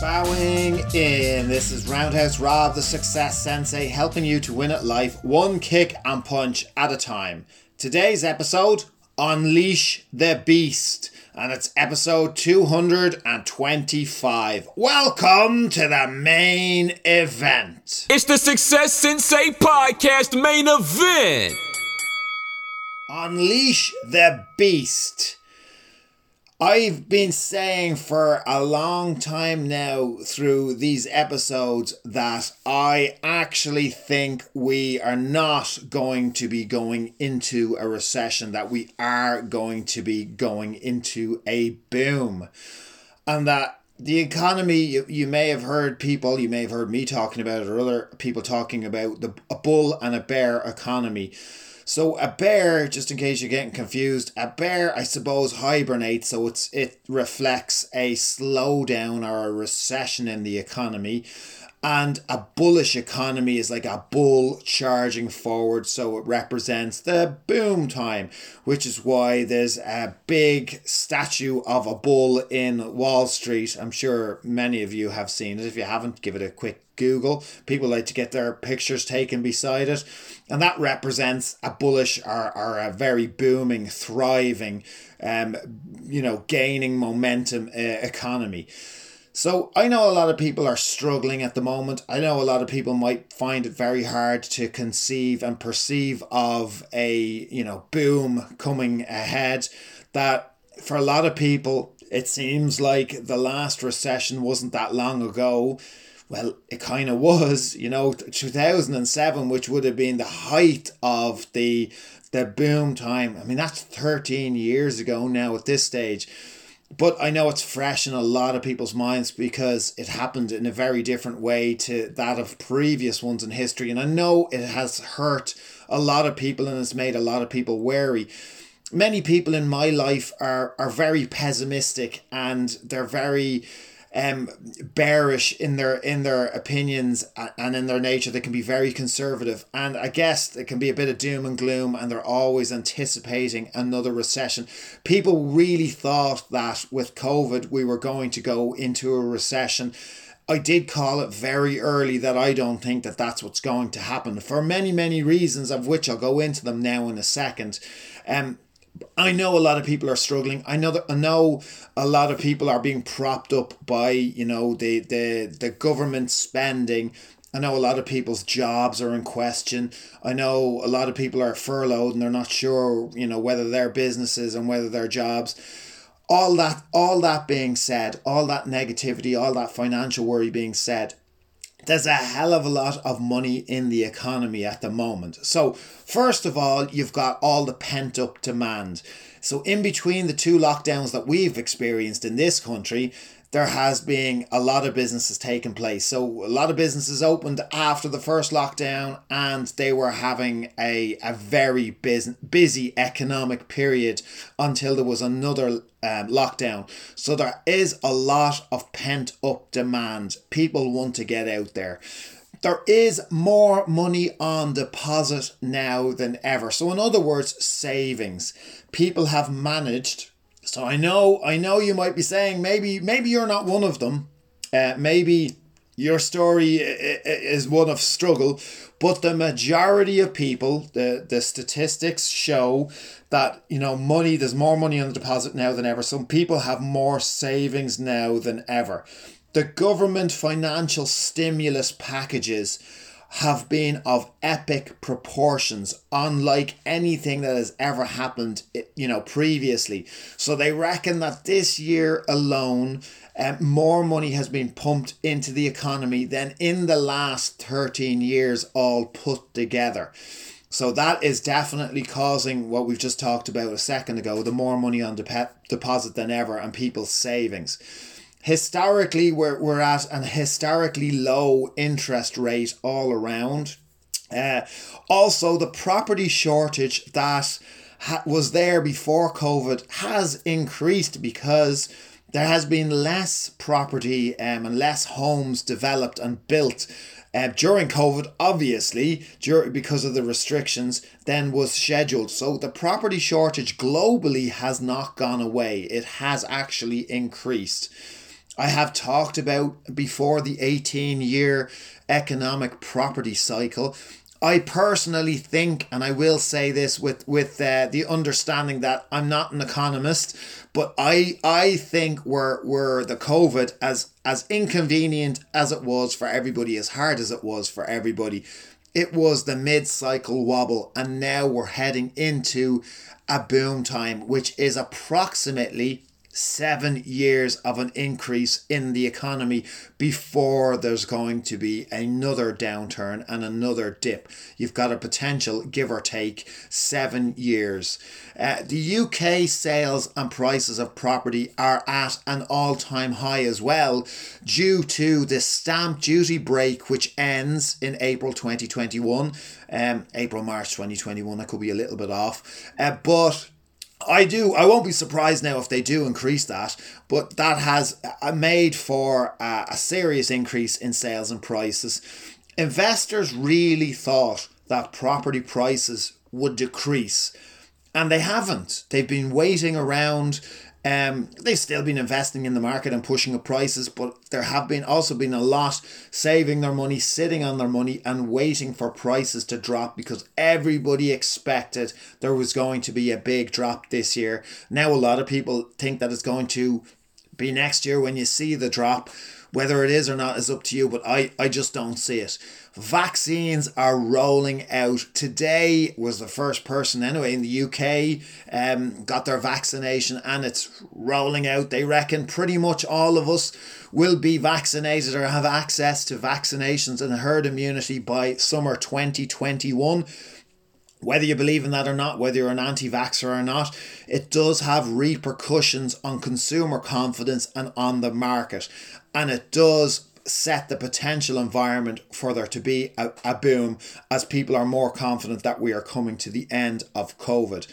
Bowing in. This is Roundhouse Rob, the Success Sensei, helping you to win at life one kick and punch at a time. Today's episode Unleash the Beast, and it's episode 225. Welcome to the main event. It's the Success Sensei Podcast main event. Unleash the Beast. I've been saying for a long time now through these episodes that I actually think we are not going to be going into a recession, that we are going to be going into a boom. And that the economy, you, you may have heard people, you may have heard me talking about it, or other people talking about the a bull and a bear economy so a bear, just in case you're getting confused, a bear I suppose hibernates, so it's it reflects a slowdown or a recession in the economy. And a bullish economy is like a bull charging forward, so it represents the boom time, which is why there's a big statue of a bull in Wall Street. I'm sure many of you have seen it. If you haven't, give it a quick Google. People like to get their pictures taken beside it. And that represents a bullish or, or a very booming, thriving, um, you know, gaining momentum uh, economy. So I know a lot of people are struggling at the moment. I know a lot of people might find it very hard to conceive and perceive of a, you know, boom coming ahead that for a lot of people it seems like the last recession wasn't that long ago well, it kind of was, you know, 2007, which would have been the height of the the boom time. I mean, that's 13 years ago now at this stage. But I know it's fresh in a lot of people's minds because it happened in a very different way to that of previous ones in history. And I know it has hurt a lot of people and has made a lot of people wary many people in my life are are very pessimistic and they're very um, bearish in their in their opinions and in their nature. They can be very conservative, and I guess it can be a bit of doom and gloom. And they're always anticipating another recession. People really thought that with COVID we were going to go into a recession. I did call it very early that I don't think that that's what's going to happen for many many reasons, of which I'll go into them now in a second. Um, I know a lot of people are struggling. I know that I know a lot of people are being propped up by you know the the the government spending. I know a lot of people's jobs are in question. I know a lot of people are furloughed and they're not sure you know whether their businesses and whether their jobs. All that all that being said, all that negativity, all that financial worry being said, there's a hell of a lot of money in the economy at the moment. So, first of all, you've got all the pent up demand. So, in between the two lockdowns that we've experienced in this country, there has been a lot of businesses taking place. So a lot of businesses opened after the first lockdown and they were having a, a very busy, busy economic period until there was another um, lockdown. So there is a lot of pent up demand. People want to get out there there is more money on deposit now than ever. So, in other words, savings. People have managed so I know I know you might be saying maybe maybe you're not one of them. Uh, maybe your story is one of struggle, but the majority of people, the, the statistics show that, you know, money, there's more money on the deposit now than ever. Some people have more savings now than ever. The government financial stimulus packages have been of epic proportions, unlike anything that has ever happened, you know, previously. So they reckon that this year alone, um, more money has been pumped into the economy than in the last 13 years all put together. So that is definitely causing what we've just talked about a second ago, the more money on de- deposit than ever and people's savings historically we're, we're at an historically low interest rate all around Uh, also, the property shortage that ha- was there before COVID has increased because there has been less property um, and less homes developed and built uh, during COVID, obviously, dur- because of the restrictions, then was scheduled. So the property shortage globally has not gone away, it has actually increased. I have talked about before the 18 year economic property cycle. I personally think, and I will say this with with uh, the understanding that I'm not an economist, but I I think we're we're the COVID as as inconvenient as it was for everybody, as hard as it was for everybody. It was the mid cycle wobble, and now we're heading into a boom time, which is approximately seven years of an increase in the economy before there's going to be another downturn and another dip. You've got a potential, give or take, seven years. Uh, the UK sales and prices of property are at an all time high as well, due to the stamp duty break, which ends in April 2021. Um, April, March 2021, I could be a little bit off. Uh, but I do. I won't be surprised now if they do increase that, but that has uh, made for a, a serious increase in sales and prices. Investors really thought that property prices would decrease, and they haven't. They've been waiting around um, they've still been investing in the market and pushing up prices, but there have been also been a lot saving their money, sitting on their money, and waiting for prices to drop because everybody expected there was going to be a big drop this year. Now, a lot of people think that it's going to be next year when you see the drop. Whether it is or not is up to you, but I, I just don't see it. Vaccines are rolling out. Today was the first person, anyway, in the UK um, got their vaccination and it's rolling out. They reckon pretty much all of us will be vaccinated or have access to vaccinations and herd immunity by summer 2021 whether you believe in that or not, whether you're an anti vaxxer or not, it does have repercussions on consumer confidence and on the market. And it does set the potential environment for there to be a, a boom as people are more confident that we are coming to the end of COVID.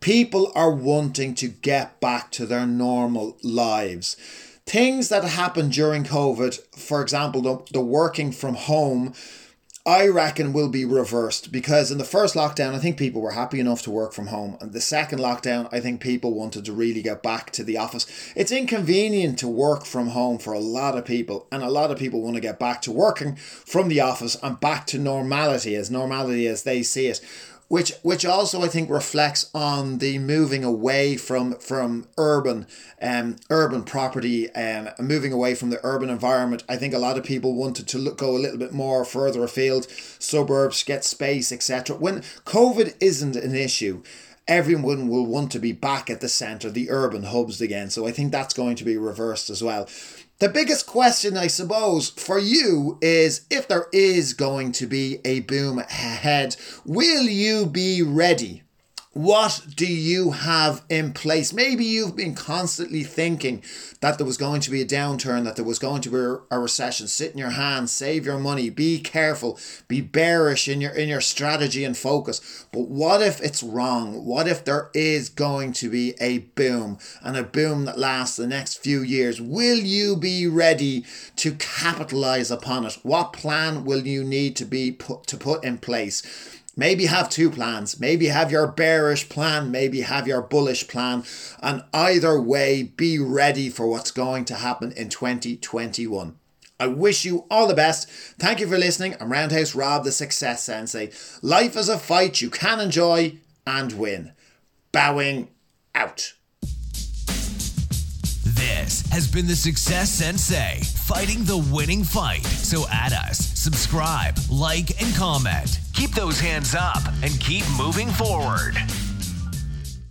People are wanting to get back to their normal lives. Things that happened during COVID, for example, the, the working from home I reckon will be reversed because in the first lockdown, I think people were happy enough to work from home. And the second lockdown, I think people wanted to really get back to the office. It's inconvenient to work from home for a lot of people, and a lot of people want to get back to working from the office and back to normality as normality as they see it which which also I think reflects on the moving away from from urban um urban property and um, moving away from the urban environment. I think a lot of people wanted to look, go a little bit more further afield, suburbs, get space, etc. When COVID isn't an issue, everyone will want to be back at the center, the urban hubs again. So I think that's going to be reversed as well. The biggest question, I suppose, for you is if there is going to be a boom ahead, will you be ready? What do you have in place? Maybe you've been constantly thinking that there was going to be a downturn, that there was going to be a recession. Sit in your hands, save your money, be careful, be bearish in your in your strategy and focus. But what if it's wrong? What if there is going to be a boom and a boom that lasts the next few years? Will you be ready to capitalize upon it? What plan will you need to be put to put in place? Maybe have two plans. Maybe have your bearish plan, maybe have your bullish plan. And either way, be ready for what's going to happen in 2021. I wish you all the best. Thank you for listening. I'm Roundhouse Rob, the Success Sensei. Life is a fight you can enjoy and win. Bowing out. This has been the Success Sensei, fighting the winning fight. So add us, subscribe, like, and comment. Keep those hands up and keep moving forward.